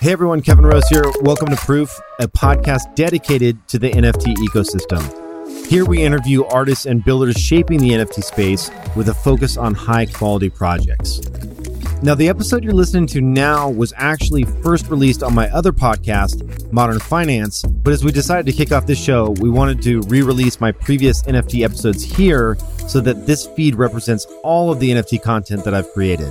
Hey everyone, Kevin Rose here. Welcome to Proof, a podcast dedicated to the NFT ecosystem. Here we interview artists and builders shaping the NFT space with a focus on high quality projects. Now, the episode you're listening to now was actually first released on my other podcast, Modern Finance. But as we decided to kick off this show, we wanted to re release my previous NFT episodes here so that this feed represents all of the NFT content that I've created.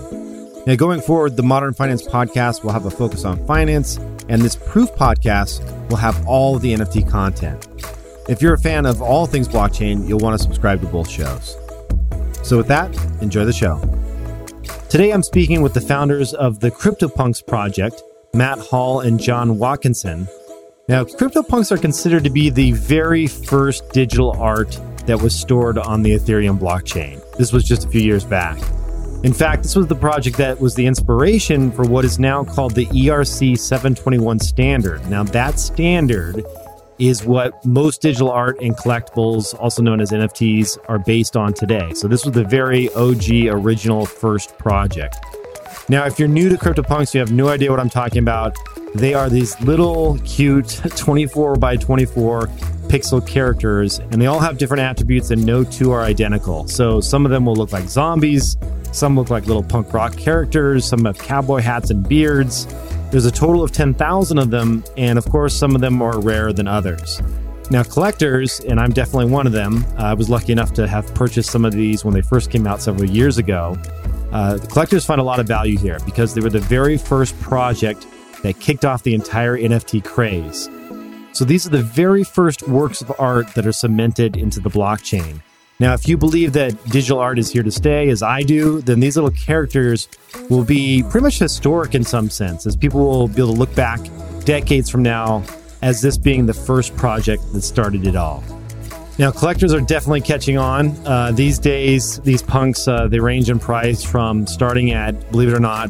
Now, going forward, the Modern Finance podcast will have a focus on finance, and this Proof podcast will have all the NFT content. If you're a fan of all things blockchain, you'll want to subscribe to both shows. So, with that, enjoy the show. Today, I'm speaking with the founders of the CryptoPunks project, Matt Hall and John Watkinson. Now, CryptoPunks are considered to be the very first digital art that was stored on the Ethereum blockchain. This was just a few years back. In fact, this was the project that was the inspiration for what is now called the ERC 721 standard. Now, that standard is what most digital art and collectibles, also known as NFTs, are based on today. So, this was the very OG original first project. Now, if you're new to CryptoPunks, you have no idea what I'm talking about. They are these little cute 24 by 24 pixel characters, and they all have different attributes, and no two are identical. So, some of them will look like zombies, some look like little punk rock characters, some have cowboy hats and beards. There's a total of 10,000 of them, and of course, some of them are rarer than others. Now, collectors, and I'm definitely one of them, uh, I was lucky enough to have purchased some of these when they first came out several years ago. Uh, collectors find a lot of value here because they were the very first project that kicked off the entire NFT craze. So these are the very first works of art that are cemented into the blockchain. Now, if you believe that digital art is here to stay, as I do, then these little characters will be pretty much historic in some sense, as people will be able to look back decades from now as this being the first project that started it all. Now, collectors are definitely catching on. Uh, these days, these punks, uh, they range in price from starting at, believe it or not,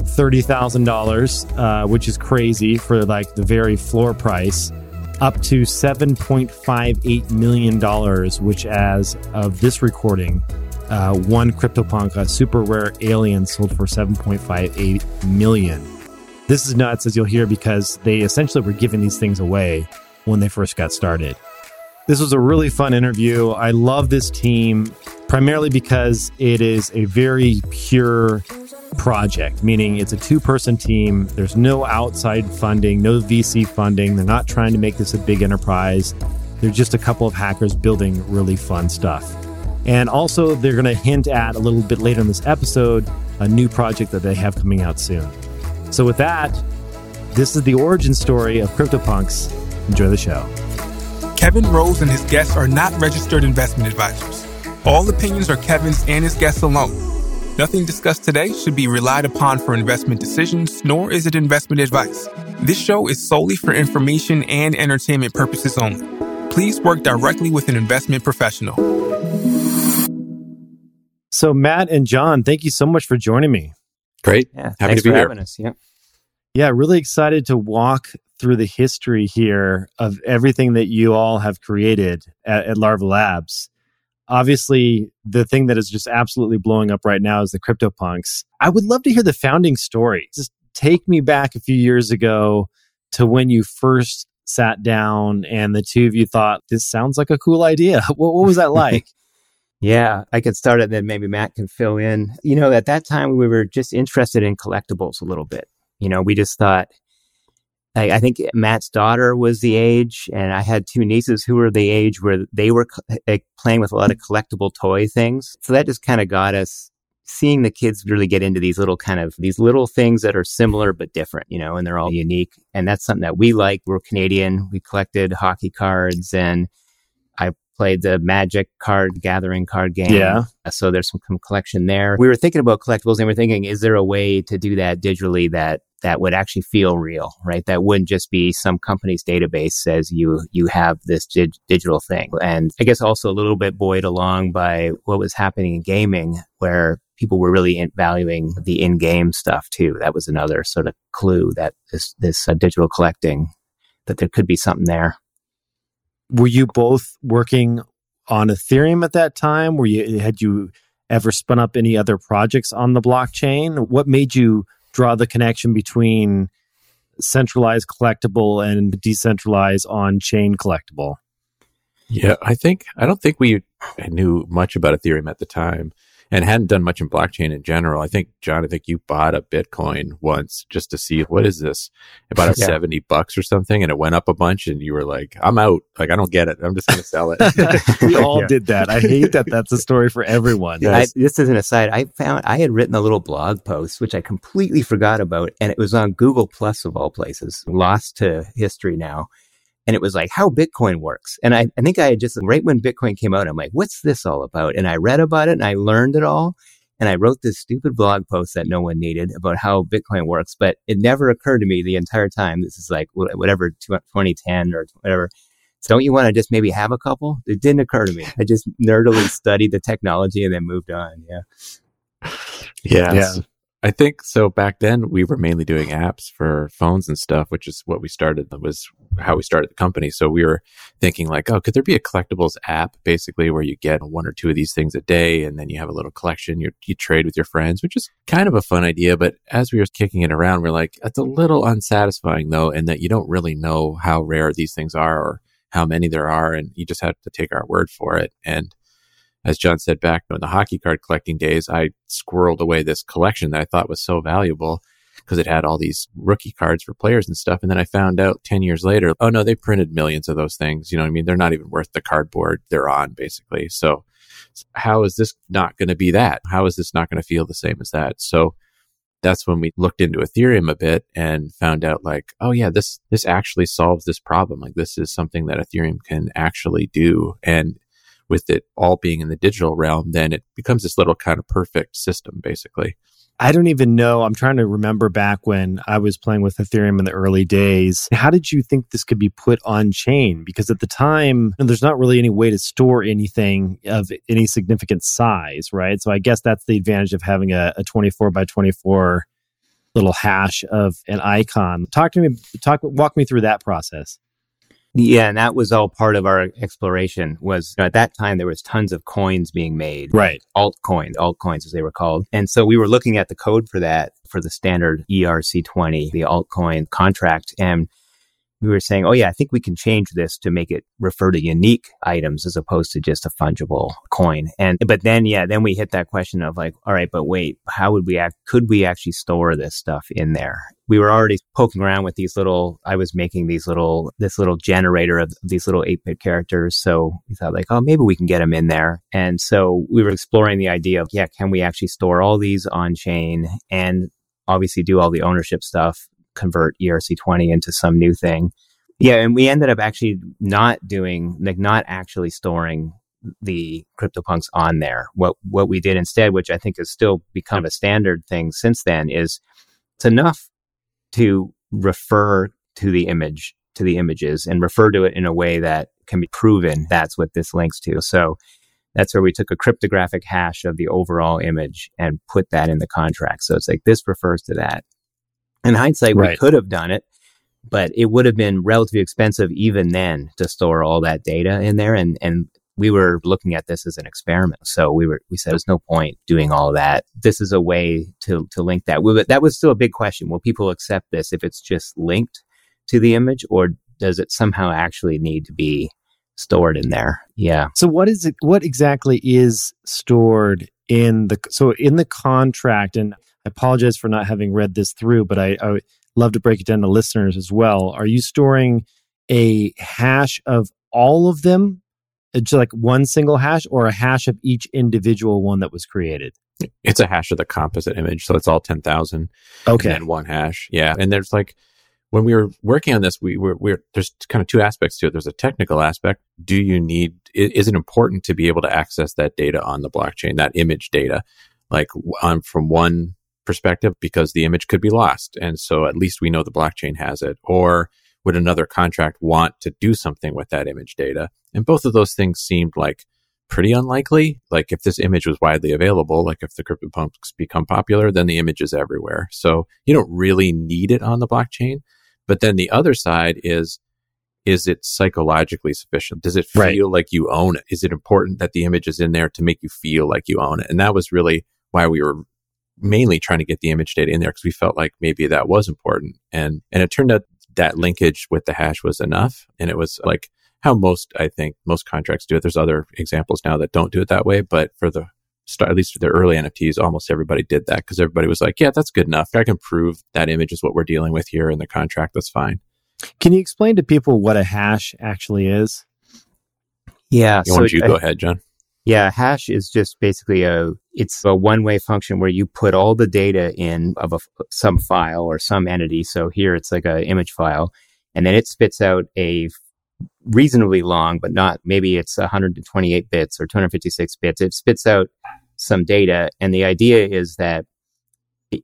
$30,000, uh, which is crazy for like the very floor price up to $7.58 million, which, as of this recording, uh, one CryptoPunk, a super rare alien, sold for 7.58 million. This is nuts, as you'll hear, because they essentially were giving these things away when they first got started. This was a really fun interview. I love this team primarily because it is a very pure project, meaning it's a two person team. There's no outside funding, no VC funding. They're not trying to make this a big enterprise. They're just a couple of hackers building really fun stuff. And also, they're going to hint at a little bit later in this episode a new project that they have coming out soon. So, with that, this is the origin story of CryptoPunks. Enjoy the show. Kevin Rose and his guests are not registered investment advisors. All opinions are Kevin's and his guests alone. Nothing discussed today should be relied upon for investment decisions, nor is it investment advice. This show is solely for information and entertainment purposes only. Please work directly with an investment professional. So, Matt and John, thank you so much for joining me. Great. Yeah. Happy thanks to be for here. having us. Yeah. Yeah, really excited to walk through the history here of everything that you all have created at, at Larva Labs obviously the thing that is just absolutely blowing up right now is the CryptoPunks. I would love to hear the founding story. Just take me back a few years ago to when you first sat down and the two of you thought this sounds like a cool idea. What, what was that like? yeah, I could start it, then maybe Matt can fill in. You know, at that time we were just interested in collectibles a little bit. You know, we just thought I, I, think Matt's daughter was the age, and I had two nieces who were the age where they were like, eh, eh, playing with a lot of collectible toy things. So that just kind of got us seeing the kids really get into these little kind of these little things that are similar but different, you know, and they're all unique. And that's something that we like. We're Canadian. We collected hockey cards and I played the Magic card gathering card game. Yeah. Uh, so there's some, collection there. We were thinking about collectibles and we are thinking, is there a way to do that digitally that that would actually feel real, right? That wouldn't just be some company's database says you you have this dig- digital thing. And I guess also a little bit buoyed along by what was happening in gaming, where people were really in- valuing the in-game stuff too. That was another sort of clue that this this uh, digital collecting that there could be something there. Were you both working on Ethereum at that time? Were you had you ever spun up any other projects on the blockchain? What made you draw the connection between centralized collectible and decentralized on chain collectible. Yeah, I think I don't think we knew much about Ethereum at the time and hadn't done much in blockchain in general. I think John, I think you bought a Bitcoin once just to see what is this about yeah. 70 bucks or something. And it went up a bunch and you were like, I'm out. Like, I don't get it. I'm just going to sell it. we all yeah. did that. I hate that that's a story for everyone. Yes. I, this is an aside. I found I had written a little blog post, which I completely forgot about. And it was on Google Plus of all places, lost to history now and it was like how Bitcoin works. And I, I think I had just right when Bitcoin came out, I'm like, what's this all about? And I read about it and I learned it all. And I wrote this stupid blog post that no one needed about how Bitcoin works, but it never occurred to me the entire time. This is like whatever 2010 or whatever. So don't you want to just maybe have a couple? It didn't occur to me. I just nerdily studied the technology and then moved on. Yeah. Yeah. Yeah. I think so. Back then, we were mainly doing apps for phones and stuff, which is what we started. That was how we started the company. So we were thinking like, oh, could there be a collectibles app basically where you get one or two of these things a day, and then you have a little collection. You you trade with your friends, which is kind of a fun idea. But as we were kicking it around, we're like, it's a little unsatisfying though, in that you don't really know how rare these things are or how many there are, and you just have to take our word for it. And as John said back in the hockey card collecting days, I squirreled away this collection that I thought was so valuable because it had all these rookie cards for players and stuff. And then I found out 10 years later, oh no, they printed millions of those things. You know what I mean? They're not even worth the cardboard they're on, basically. So how is this not going to be that? How is this not going to feel the same as that? So that's when we looked into Ethereum a bit and found out like, oh yeah, this, this actually solves this problem. Like this is something that Ethereum can actually do. And with it all being in the digital realm, then it becomes this little kind of perfect system, basically. I don't even know. I'm trying to remember back when I was playing with Ethereum in the early days. How did you think this could be put on chain? Because at the time, there's not really any way to store anything of any significant size, right? So I guess that's the advantage of having a, a 24 by 24 little hash of an icon. Talk to me, talk, walk me through that process. Yeah, and that was all part of our exploration. Was you know, at that time there was tons of coins being made, right? Altcoins, altcoins as they were called, and so we were looking at the code for that for the standard ERC20, the altcoin contract, and we were saying, oh yeah, I think we can change this to make it refer to unique items as opposed to just a fungible coin. And, but then, yeah, then we hit that question of like, all right, but wait, how would we act? Could we actually store this stuff in there? We were already poking around with these little, I was making these little, this little generator of these little 8 bit characters. So we thought like, oh, maybe we can get them in there. And so we were exploring the idea of, yeah, can we actually store all these on chain and obviously do all the ownership stuff convert ERC20 into some new thing. Yeah, and we ended up actually not doing like not actually storing the CryptoPunks on there. What what we did instead, which I think has still become a standard thing since then, is it's enough to refer to the image to the images and refer to it in a way that can be proven that's what this links to. So that's where we took a cryptographic hash of the overall image and put that in the contract. So it's like this refers to that. In hindsight, right. we could have done it, but it would have been relatively expensive even then to store all that data in there. And, and we were looking at this as an experiment. So we were, we said, there's no point doing all that. This is a way to, to link that. We, that was still a big question. Will people accept this if it's just linked to the image or does it somehow actually need to be stored in there? Yeah. So what is it, what exactly is stored in the, so in the contract and I apologize for not having read this through, but I, I love to break it down to listeners as well. Are you storing a hash of all of them, uh, just like one single hash, or a hash of each individual one that was created? It's a hash of the composite image, so it's all ten thousand. Okay, and one hash. Yeah, and there's like when we were working on this, we were we're, there's kind of two aspects to it. There's a technical aspect. Do you need? Is it important to be able to access that data on the blockchain, that image data, like on from one perspective because the image could be lost. And so at least we know the blockchain has it. Or would another contract want to do something with that image data? And both of those things seemed like pretty unlikely. Like if this image was widely available, like if the CryptoPunks become popular, then the image is everywhere. So you don't really need it on the blockchain. But then the other side is, is it psychologically sufficient? Does it feel right. like you own it? Is it important that the image is in there to make you feel like you own it? And that was really why we were mainly trying to get the image data in there because we felt like maybe that was important. And, and it turned out that linkage with the hash was enough. And it was like how most, I think most contracts do it. There's other examples now that don't do it that way, but for the start, at least for the early NFTs, almost everybody did that because everybody was like, yeah, that's good enough. I can prove that image is what we're dealing with here in the contract. That's fine. Can you explain to people what a hash actually is? Yeah. You so want you go ahead, John? Yeah, hash is just basically a it's a one-way function where you put all the data in of a, some file or some entity. So here it's like an image file, and then it spits out a reasonably long, but not maybe it's 128 bits or 256 bits. It spits out some data, and the idea is that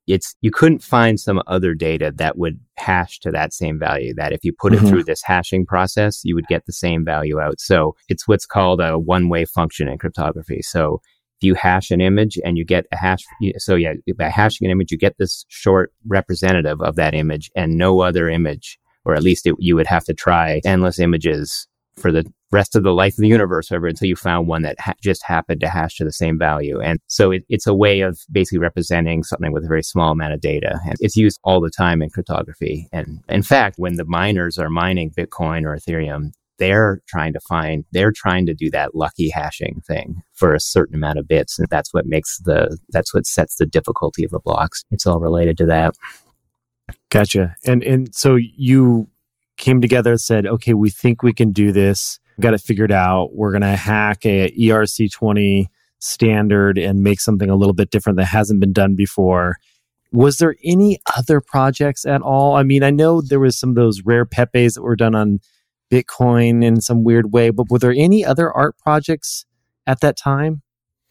it's you couldn't find some other data that would hash to that same value that if you put mm-hmm. it through this hashing process you would get the same value out so it's what's called a one way function in cryptography so if you hash an image and you get a hash so yeah by hashing an image you get this short representative of that image and no other image or at least it, you would have to try endless images for the rest of the life of the universe over until you found one that ha- just happened to hash to the same value. And so it, it's a way of basically representing something with a very small amount of data. And it's used all the time in cryptography. And in fact, when the miners are mining Bitcoin or Ethereum, they're trying to find, they're trying to do that lucky hashing thing for a certain amount of bits. And that's what makes the, that's what sets the difficulty of the blocks. It's all related to that. Gotcha. And, and so you came together and said, okay, we think we can do this got it figured out. We're going to hack a ERC20 standard and make something a little bit different that hasn't been done before. Was there any other projects at all? I mean, I know there was some of those rare Pepes that were done on Bitcoin in some weird way, but were there any other art projects at that time?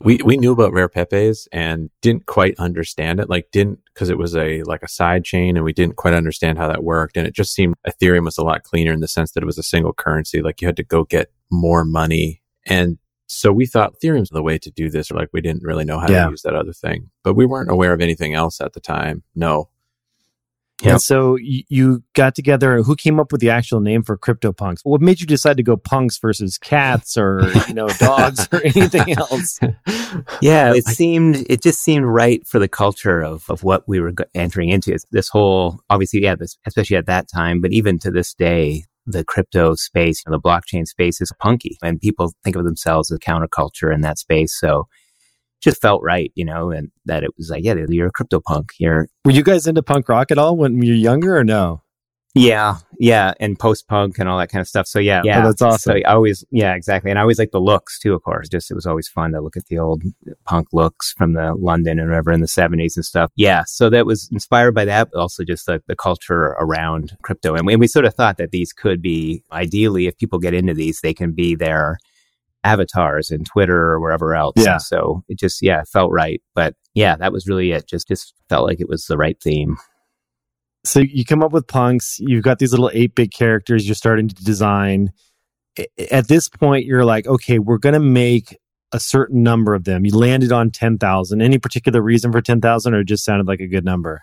We we knew about rare pepes and didn't quite understand it like didn't because it was a like a side chain and we didn't quite understand how that worked. And it just seemed ethereum was a lot cleaner in the sense that it was a single currency like you had to go get more money. And so we thought ethereum's the way to do this or like we didn't really know how yeah. to use that other thing. But we weren't aware of anything else at the time. No Yep. And so you, you got together. Who came up with the actual name for CryptoPunks? What made you decide to go punks versus cats or you know dogs or anything else? Yeah, it seemed it just seemed right for the culture of of what we were entering into. It's this whole obviously, yeah, this, especially at that time, but even to this day, the crypto space and the blockchain space is punky, and people think of themselves as counterculture in that space. So just felt right, you know, and that it was like, yeah, you're a crypto punk. You're. Were you guys into punk rock at all when you were younger or no? Yeah, yeah, and post punk and all that kind of stuff. So yeah, oh, yeah, oh, that's awesome. So I always, yeah, exactly, and I always like the looks too. Of course, just it was always fun to look at the old punk looks from the London and whatever in the seventies and stuff. Yeah, so that was inspired by that, but also just the, the culture around crypto, and we, and we sort of thought that these could be ideally, if people get into these, they can be there avatars in Twitter or wherever else. Yeah. And so it just, yeah, felt right. But yeah, that was really it. Just, just felt like it was the right theme. So you come up with punks, you've got these little 8 bit characters you're starting to design. At this point, you're like, okay, we're going to make a certain number of them. You landed on 10,000. Any particular reason for 10,000 or just sounded like a good number?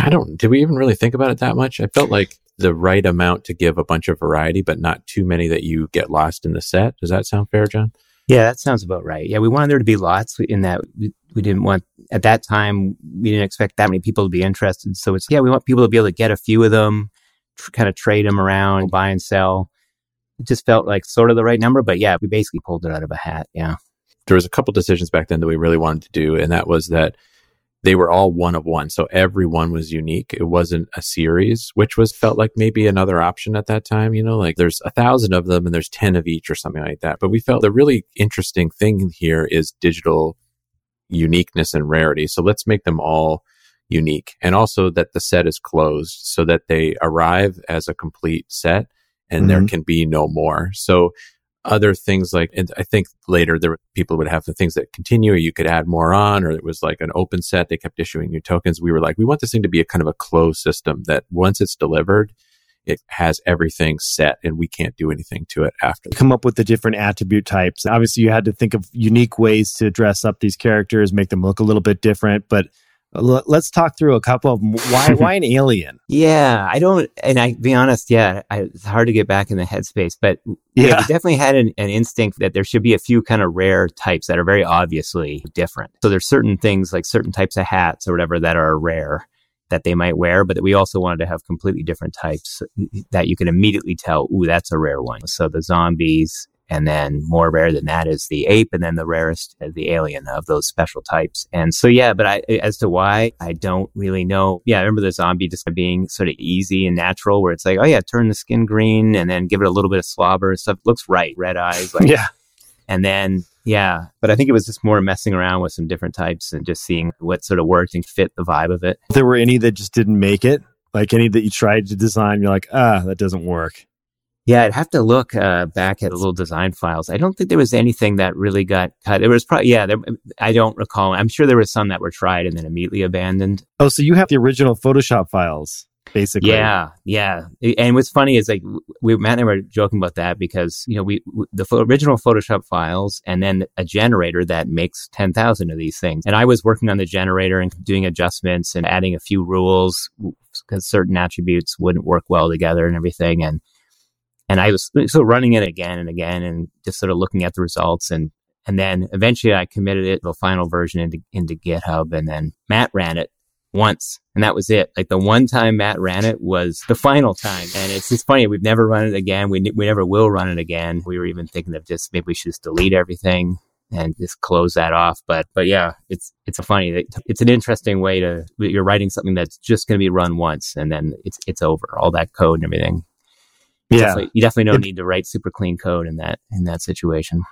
I don't, did we even really think about it that much? I felt like the right amount to give a bunch of variety, but not too many that you get lost in the set. Does that sound fair, John? Yeah, that sounds about right. Yeah, we wanted there to be lots in that we, we didn't want at that time we didn't expect that many people to be interested. So it's yeah, we want people to be able to get a few of them, tr- kind of trade them around, mm-hmm. buy and sell. It just felt like sort of the right number, but yeah, we basically pulled it out of a hat. Yeah. There was a couple decisions back then that we really wanted to do, and that was that they were all one of one. So every one was unique. It wasn't a series, which was felt like maybe another option at that time. You know, like there's a thousand of them and there's 10 of each or something like that. But we felt the really interesting thing here is digital uniqueness and rarity. So let's make them all unique and also that the set is closed so that they arrive as a complete set and mm-hmm. there can be no more. So other things like, and I think later there were people would have the things that continue, or you could add more on, or it was like an open set. They kept issuing new tokens. We were like, we want this thing to be a kind of a closed system that once it's delivered, it has everything set and we can't do anything to it after. Come up with the different attribute types. Obviously, you had to think of unique ways to dress up these characters, make them look a little bit different. But Let's talk through a couple of them. Why, why an alien? Yeah, I don't, and I be honest, yeah, I, it's hard to get back in the headspace, but yeah, yeah we definitely had an, an, instinct that there should be a few kind of rare types that are very obviously different. So there's certain things like certain types of hats or whatever that are rare that they might wear, but we also wanted to have completely different types that you can immediately tell, ooh, that's a rare one. So the zombies and then more rare than that is the ape. And then the rarest is the alien of those special types. And so, yeah, but I, as to why, I don't really know. Yeah, I remember the zombie just being sort of easy and natural where it's like, oh yeah, turn the skin green and then give it a little bit of slobber and stuff. looks right. Red eyes. Like, yeah. And then, yeah, but I think it was just more messing around with some different types and just seeing what sort of worked and fit the vibe of it. There were any that just didn't make it, like any that you tried to design, you're like, ah, that doesn't work. Yeah, I'd have to look uh, back at the little design files. I don't think there was anything that really got cut. There was probably, yeah, there, I don't recall. I'm sure there was some that were tried and then immediately abandoned. Oh, so you have the original Photoshop files, basically. Yeah, yeah. And what's funny is like we Matt and I were joking about that because you know we the original Photoshop files and then a generator that makes ten thousand of these things. And I was working on the generator and doing adjustments and adding a few rules because certain attributes wouldn't work well together and everything and and I was so running it again and again and just sort of looking at the results and and then eventually I committed it the final version into into GitHub and then Matt ran it once and that was it. Like the one time Matt ran it was the final time. And it's just funny. We've never run it again. We, we never will run it again. We were even thinking of just maybe we should just delete everything and just close that off. But, but yeah, it's, it's a funny, it's an interesting way to, you're writing something that's just going to be run once and then it's, it's over all that code and everything yeah, definitely, you definitely don't it, need to write super clean code in that in that situation.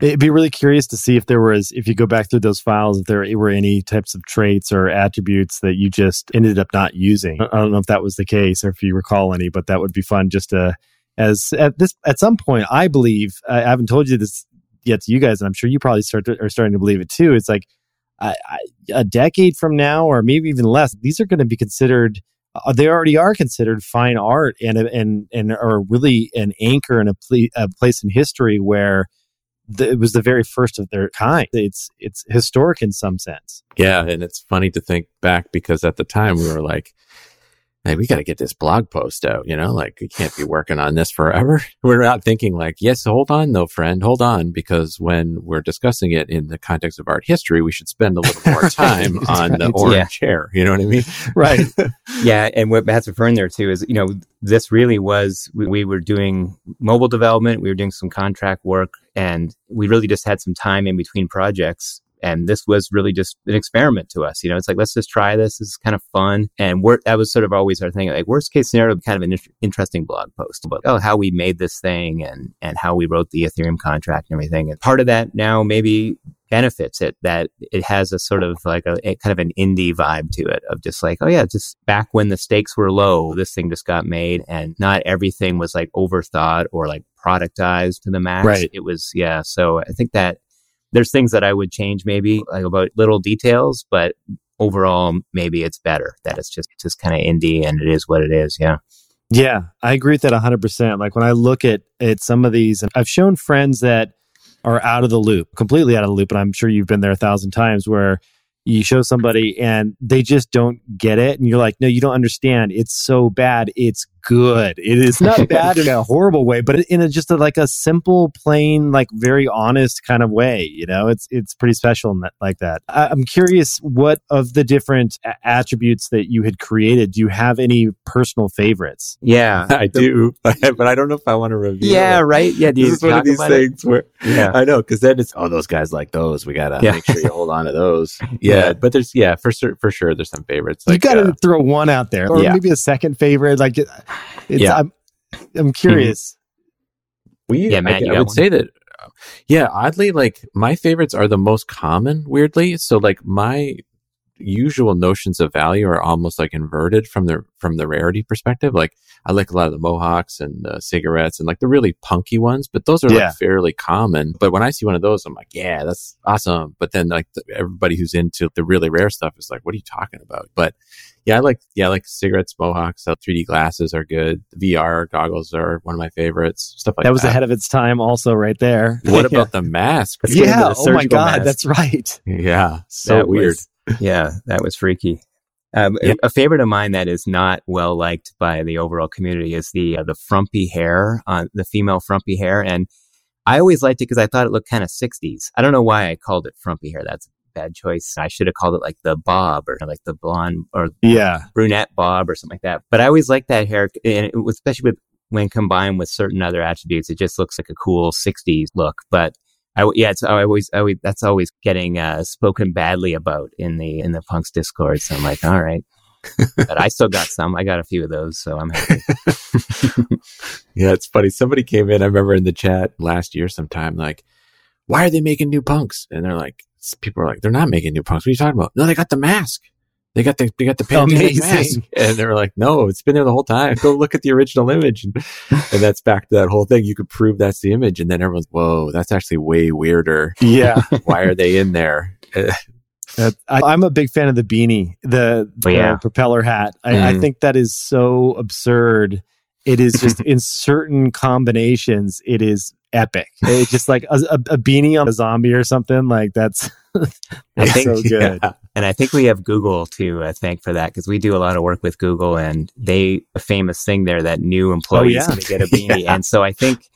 It'd be really curious to see if there was, if you go back through those files, if there were any types of traits or attributes that you just ended up not using. I don't know if that was the case or if you recall any, but that would be fun just to, as at this, at some point, I believe, I haven't told you this yet to you guys, and I'm sure you probably start to, are starting to believe it too. It's like I, I, a decade from now, or maybe even less, these are going to be considered uh, they already are considered fine art and and and are really an anchor in a, a place in history where the, it was the very first of their kind. It's it's historic in some sense. Yeah, and it's funny to think back because at the time we were like, hey, we got to get this blog post out, you know, like we can't be working on this forever. We're not thinking like, yes, hold on though, friend, hold on, because when we're discussing it in the context of art history, we should spend a little more time on right. the orange yeah. chair. You know what I mean? Right. yeah. And what Matt's referring there to is, you know, this really was, we, we were doing mobile development, we were doing some contract work, and we really just had some time in between projects and this was really just an experiment to us. You know, it's like, let's just try this. This is kind of fun. And we're, that was sort of always our thing. Like worst case scenario, kind of an in- interesting blog post about, oh, how we made this thing and, and how we wrote the Ethereum contract and everything. And part of that now maybe benefits it that it has a sort of like a, a, kind of an indie vibe to it of just like, oh yeah, just back when the stakes were low, this thing just got made and not everything was like overthought or like productized to the max. Right. It was, yeah. So I think that there's things that I would change maybe like about little details, but overall, maybe it's better that it's just, just kind of indie and it is what it is. Yeah. Yeah, I agree with that 100%. Like when I look at, at some of these, and I've shown friends that are out of the loop, completely out of the loop, and I'm sure you've been there a thousand times where you show somebody and they just don't get it. And you're like, no, you don't understand. It's so bad. It's good. It is not bad in a horrible way, but in a, just a, like a simple, plain, like very honest kind of way. You know, it's it's pretty special in that, like that. I, am curious, what of the different a- attributes that you had created, do you have any personal favorites? Yeah, I do, but I don't know if I want to review. Yeah, it. right. Yeah, this is one of these things it? where yeah, I know because then it's oh those guys like those. We gotta yeah. make sure you hold on to those. Yeah, yeah, but there's yeah for sure for sure there's some favorites. Like, you got to uh, throw one out there, or yeah. maybe a second favorite. Like it's, yeah. I'm, I'm curious. We, yeah, Matt, I, I would one. say that, yeah, oddly, like my favorites are the most common, weirdly. So, like, my usual notions of value are almost like inverted from the from the rarity perspective. Like I like a lot of the mohawks and the cigarettes and like the really punky ones, but those are yeah. like fairly common. But when I see one of those, I'm like, yeah, that's awesome. But then like the, everybody who's into the really rare stuff is like, what are you talking about? But yeah, I like yeah, I like cigarettes, mohawks. Uh, so 3D glasses are good. The VR goggles are one of my favorites. Stuff like that was that. ahead of its time, also right there. What about the mask? yeah, oh my god, mask. that's right. Yeah, so weird. Was, yeah, that was freaky. Um, yeah. A favorite of mine that is not well liked by the overall community is the uh, the frumpy hair on the female frumpy hair, and I always liked it because I thought it looked kind of 60s. I don't know why I called it frumpy hair. That's a bad choice. I should have called it like the bob or like the blonde or yeah brunette bob or something like that. But I always liked that hair, and it was, especially with when combined with certain other attributes, it just looks like a cool 60s look. But I, yeah, it's I always, I always that's always getting uh, spoken badly about in the in the punks discord. So I'm like, all right, but I still got some. I got a few of those, so I'm happy. yeah, it's funny. Somebody came in. I remember in the chat last year, sometime like, why are they making new punks? And they're like, people are like, they're not making new punks. What are you talking about? No, they got the mask. They got the they got the pandemic mask, and they were like, "No, it's been there the whole time. Go look at the original image." And, and that's back to that whole thing. You could prove that's the image, and then everyone's, "Whoa, that's actually way weirder." Yeah, why are they in there? I, am a big fan of the beanie, the, the oh, yeah. propeller hat. I, mm. I think that is so absurd. It is just in certain combinations, it is epic. It's just like a, a, a, beanie on a zombie or something. Like that's, that's I think, so good. Yeah. And I think we have Google to uh, thank for that because we do a lot of work with Google and they, a famous thing there that new employees oh, yeah. get a beanie. yeah. And so I think,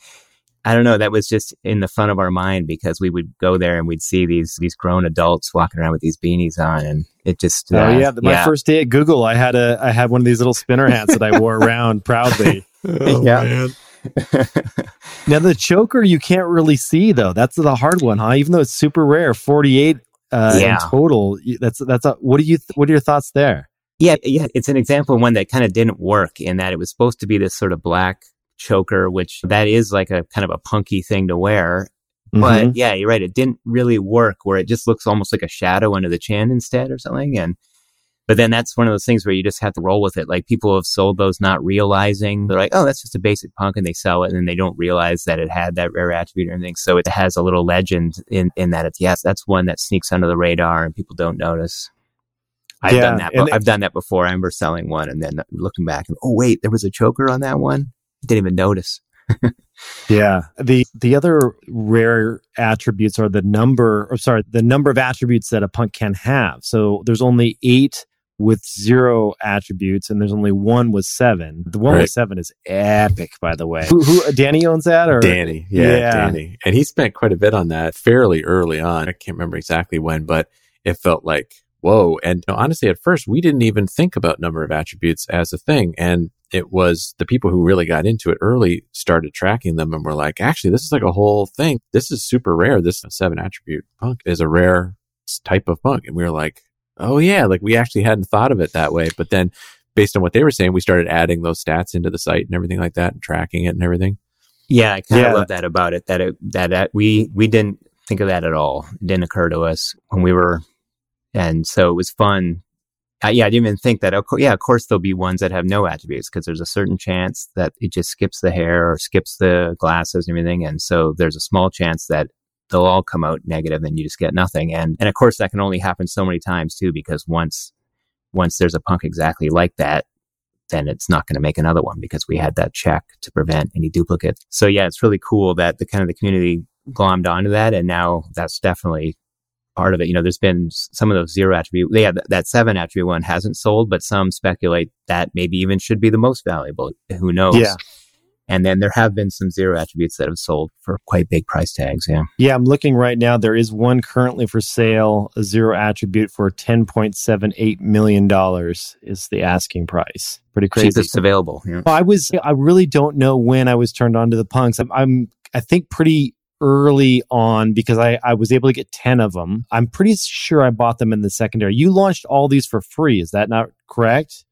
I don't know, that was just in the front of our mind because we would go there and we'd see these, these grown adults walking around with these beanies on and it just, uh, oh yeah. My yeah. first day at Google, I had a, I had one of these little spinner hats that I wore around proudly. oh, yeah. now the choker you can't really see though. That's the hard one, huh? Even though it's super rare, forty eight uh, yeah. in total. That's that's a, what do you th- what are your thoughts there? Yeah, yeah, it's an example of one that kind of didn't work in that it was supposed to be this sort of black choker, which that is like a kind of a punky thing to wear. But mm-hmm. yeah, you're right. It didn't really work where it just looks almost like a shadow under the chin instead or something. And but then that's one of those things where you just have to roll with it. Like people have sold those not realizing they're like, oh, that's just a basic punk and they sell it and then they don't realize that it had that rare attribute or anything. So it has a little legend in, in that it's, yes, that's one that sneaks under the radar and people don't notice. I've yeah, done that. But I've done that before. I remember selling one and then looking back and, oh, wait, there was a choker on that one. Didn't even notice. yeah. The the other rare attributes are the number or sorry, the number of attributes that a punk can have. So there's only eight with zero attributes, and there's only one with seven. The one right. with seven is epic, by the way. Who, who Danny owns that, or Danny? Yeah, yeah, Danny, and he spent quite a bit on that fairly early on. I can't remember exactly when, but it felt like whoa. And you know, honestly, at first, we didn't even think about number of attributes as a thing, and it was the people who really got into it early started tracking them and were like, actually, this is like a whole thing. This is super rare. This seven attribute punk is a rare type of punk. And we were like, oh yeah, like we actually hadn't thought of it that way. But then based on what they were saying, we started adding those stats into the site and everything like that and tracking it and everything. Yeah, I kind of yeah. love that about it. That it that, that we we didn't think of that at all. It didn't occur to us when we were, and so it was fun. Uh, yeah, I didn't even think that. yeah, of course there'll be ones that have no attributes because there's a certain chance that it just skips the hair or skips the glasses and everything, and so there's a small chance that they'll all come out negative and you just get nothing. And, and of course that can only happen so many times too, because once, once there's a punk exactly like that, then it's not going to make another one because we had that check to prevent any duplicates. So yeah, it's really cool that the kind of the community glommed onto that. And now that's definitely part of it. You know, there's been some of those zero attribute. Yeah, that, that seven attribute one hasn't sold, but some speculate that maybe even should be the most valuable. Who knows? Yeah. And then there have been some zero attributes that have sold for quite big price tags. Yeah. Yeah. I'm looking right now. There is one currently for sale, a zero attribute for $10.78 million is the asking price. Pretty crazy. Cheapest available. Yeah. I was, I really don't know when I was turned on to the punks. I'm, I'm I think pretty early on because I, I was able to get 10 of them. I'm pretty sure I bought them in the secondary. You launched all these for free. Is that not correct?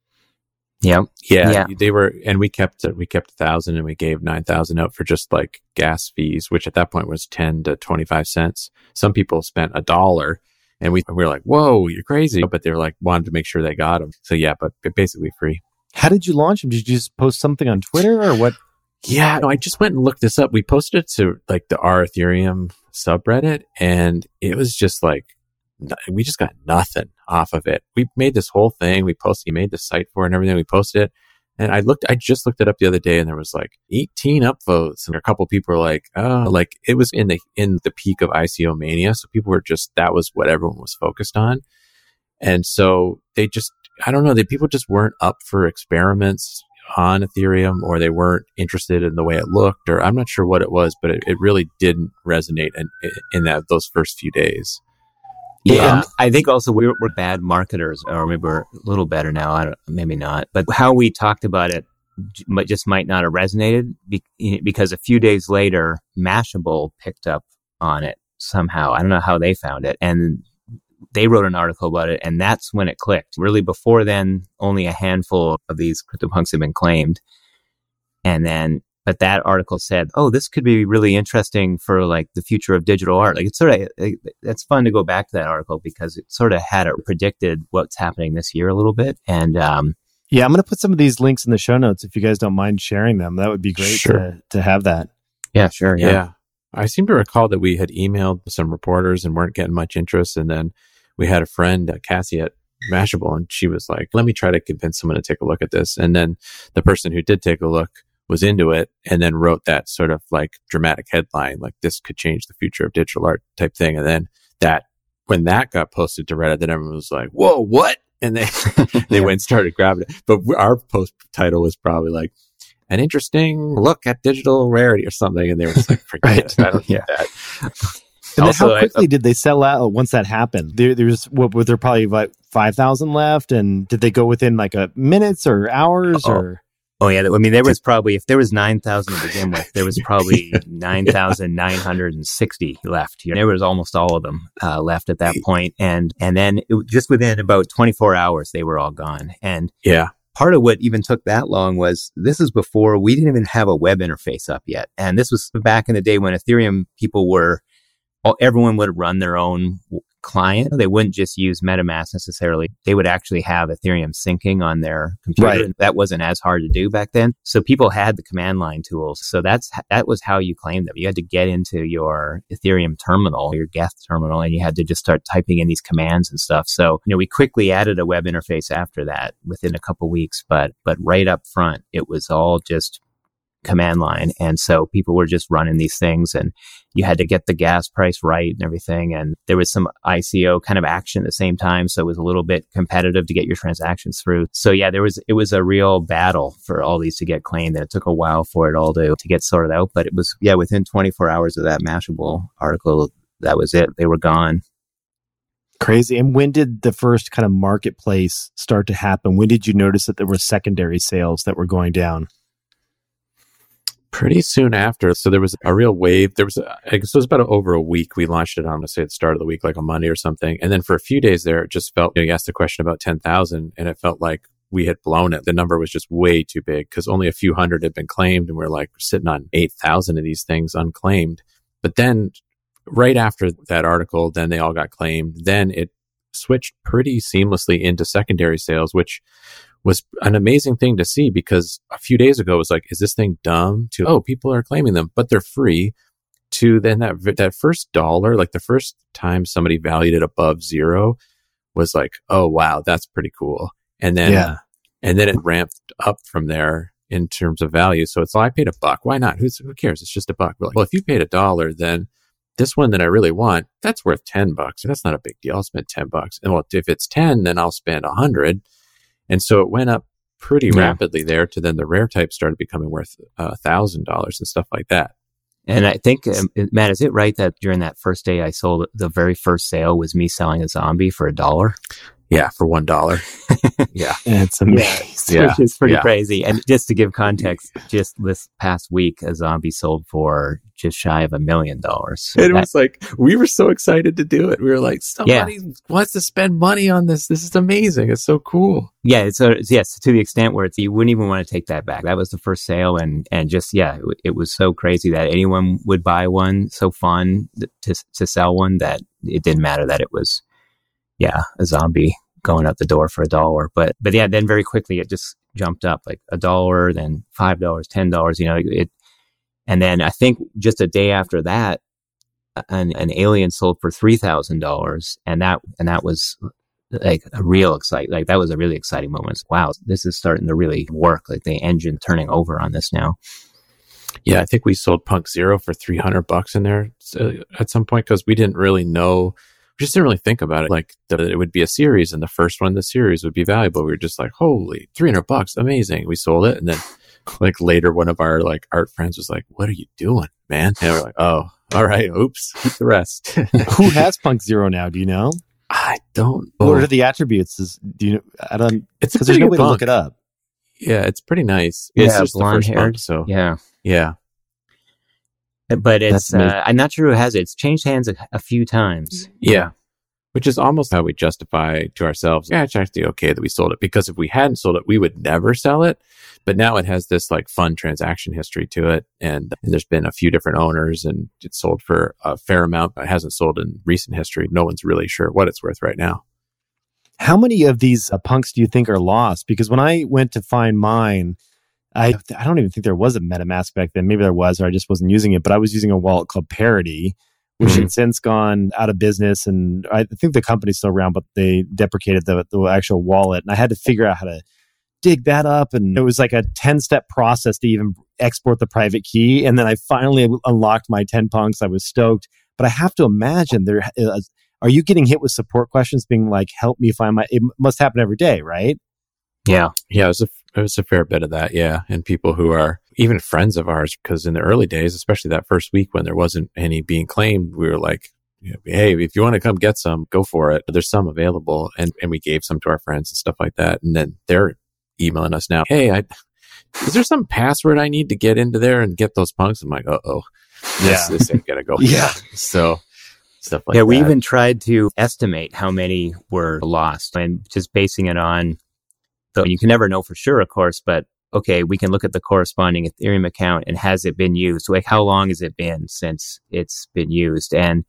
Yeah. yeah. Yeah. They were, and we kept, we kept a thousand and we gave 9,000 out for just like gas fees, which at that point was 10 to 25 cents. Some people spent a dollar and we, we were like, whoa, you're crazy. But they were like, wanted to make sure they got them. So yeah, but basically free. How did you launch them? Did you just post something on Twitter or what? Yeah, no, I just went and looked this up. We posted it to like the R Ethereum subreddit and it was just like we just got nothing off of it. We made this whole thing. We posted, we made the site for it and everything. We posted it. And I looked, I just looked it up the other day and there was like 18 upvotes and a couple people were like, oh, like it was in the, in the peak of ICO mania. So people were just, that was what everyone was focused on. And so they just, I don't know, that people just weren't up for experiments on Ethereum or they weren't interested in the way it looked or I'm not sure what it was, but it, it really didn't resonate in, in that those first few days. Yeah, I think also we're, we're bad marketers, or maybe we're a little better now. I don't, maybe not, but how we talked about it just might not have resonated because a few days later, Mashable picked up on it somehow. I don't know how they found it, and they wrote an article about it, and that's when it clicked. Really, before then, only a handful of these CryptoPunks have been claimed, and then but that article said, "Oh, this could be really interesting for like the future of digital art." Like it's sort of it's fun to go back to that article because it sort of had it predicted what's happening this year a little bit, and um, yeah, I'm going to put some of these links in the show notes if you guys don't mind sharing them. That would be great sure. to to have that. Yeah, sure. Yeah. yeah. I seem to recall that we had emailed some reporters and weren't getting much interest, and then we had a friend, uh, Cassie at Mashable, and she was like, "Let me try to convince someone to take a look at this." And then the person who did take a look was into it and then wrote that sort of like dramatic headline, like this could change the future of digital art type thing. And then that, when that got posted to Reddit, then everyone was like, whoa, what? And they, they yeah. went and started grabbing it. But our post title was probably like, an interesting look at digital rarity or something. And they were just like, forget right. it. I don't yeah. that. And also, how quickly I, uh, did they sell out once that happened? There, there's what were there probably like five thousand left, and did they go within like a minutes or hours oh, or? Oh yeah, I mean there was probably if there was nine thousand to begin with, there was probably nine thousand nine hundred and sixty left. Here. There was almost all of them uh, left at that point, and and then it, just within about twenty four hours, they were all gone. And yeah, part of what even took that long was this is before we didn't even have a web interface up yet, and this was back in the day when Ethereum people were everyone would run their own client. They wouldn't just use MetaMask necessarily. They would actually have Ethereum syncing on their computer. Right. That wasn't as hard to do back then. So people had the command line tools. So that's, that was how you claimed them. You had to get into your Ethereum terminal, your Geth terminal, and you had to just start typing in these commands and stuff. So, you know, we quickly added a web interface after that within a couple weeks, but, but right up front, it was all just command line. And so people were just running these things and you had to get the gas price right and everything. And there was some ICO kind of action at the same time. So it was a little bit competitive to get your transactions through. So yeah, there was, it was a real battle for all these to get claimed and it took a while for it all to, to get sorted out. But it was, yeah, within 24 hours of that Mashable article, that was it. They were gone. Crazy. And when did the first kind of marketplace start to happen? When did you notice that there were secondary sales that were going down? Pretty soon after. So there was a real wave. There was, I guess it was about over a week. We launched it on, let's say, at the start of the week, like a Monday or something. And then for a few days there, it just felt, you, know, you asked the question about 10,000 and it felt like we had blown it. The number was just way too big because only a few hundred had been claimed and we're like sitting on 8,000 of these things unclaimed. But then right after that article, then they all got claimed. Then it switched pretty seamlessly into secondary sales, which was an amazing thing to see because a few days ago it was like, is this thing dumb? To oh, oh. people are claiming them, but they're free. To then that that first dollar, like the first time somebody valued it above zero, was like, oh wow, that's pretty cool. And then yeah. and then it ramped up from there in terms of value. So it's like I paid a buck. Why not? Who's, who cares? It's just a buck. Like, well, if you paid a dollar, then this one that I really want, that's worth 10 bucks. That's not a big deal. I'll spend 10 bucks. And well, if it's 10, then I'll spend a hundred. And so it went up pretty yeah. rapidly there to then the rare type started becoming worth a uh, thousand dollars and stuff like that. And I think, um, Matt, is it right that during that first day I sold the very first sale was me selling a zombie for a dollar? Yeah, for one dollar. yeah, it's amazing. Yeah, which is pretty yeah. crazy. And just to give context, just this past week, a zombie sold for just shy of a million dollars. It that, was like we were so excited to do it. We were like, somebody yeah. wants to spend money on this. This is amazing. It's so cool. Yeah, it's, a, yes to the extent where it's you wouldn't even want to take that back. That was the first sale, and and just yeah, it, it was so crazy that anyone would buy one. So fun to to sell one that it didn't matter that it was yeah, a zombie going out the door for a dollar. But but yeah, then very quickly it just jumped up like a dollar, then five dollars, ten dollars. You know, it. And then I think just a day after that, an, an alien sold for three thousand dollars, and that and that was like a real excite like that was a really exciting moment. Wow, this is starting to really work. Like the engine turning over on this now. Yeah, I think we sold Punk Zero for three hundred bucks in there uh, at some point because we didn't really know just didn't really think about it. Like that it would be a series and the first one in the series would be valuable. We were just like, holy, 300 bucks. Amazing. We sold it. And then like later, one of our like art friends was like, what are you doing, man? And we're like, oh, all right. Oops. Keep the rest. Who has Punk Zero now? Do you know? I don't. What are the attributes? Is, do you know? I don't. It's Because a there's pretty no good way to look it up. Yeah, it's pretty nice. Yeah, it's just the blonde first haired. punk, so Yeah. yeah. But it's uh, I'm not sure who has it. It's changed hands a, a few times. Yeah. Which is almost how we justify to ourselves, yeah, it's actually okay that we sold it because if we hadn't sold it, we would never sell it. But now it has this like fun transaction history to it. And, and there's been a few different owners and it's sold for a fair amount, but it hasn't sold in recent history. No one's really sure what it's worth right now. How many of these uh, punks do you think are lost? Because when I went to find mine, I I don't even think there was a MetaMask back then. Maybe there was, or I just wasn't using it. But I was using a wallet called Parity, which Mhm. had since gone out of business. And I think the company's still around, but they deprecated the the actual wallet. And I had to figure out how to dig that up. And it was like a ten step process to even export the private key. And then I finally unlocked my ten punks. I was stoked. But I have to imagine there. Uh, are you getting hit with support questions being like, help me find my, it must happen every day, right? Yeah. Yeah, it was a it was a fair bit of that. Yeah, and people who are even friends of ours, because in the early days, especially that first week when there wasn't any being claimed, we were like, "Hey, if you want to come get some, go for it. There's some available," and and we gave some to our friends and stuff like that. And then they're emailing us now. Hey, I is there some password I need to get into there and get those punks? I'm like, uh oh, this, Yeah. this ain't gonna go. Yeah. So stuff like yeah, that. we even tried to estimate how many were lost and just basing it on, though you can never know for sure, of course, but okay, we can look at the corresponding Ethereum account and has it been used? Like, how long has it been since it's been used? And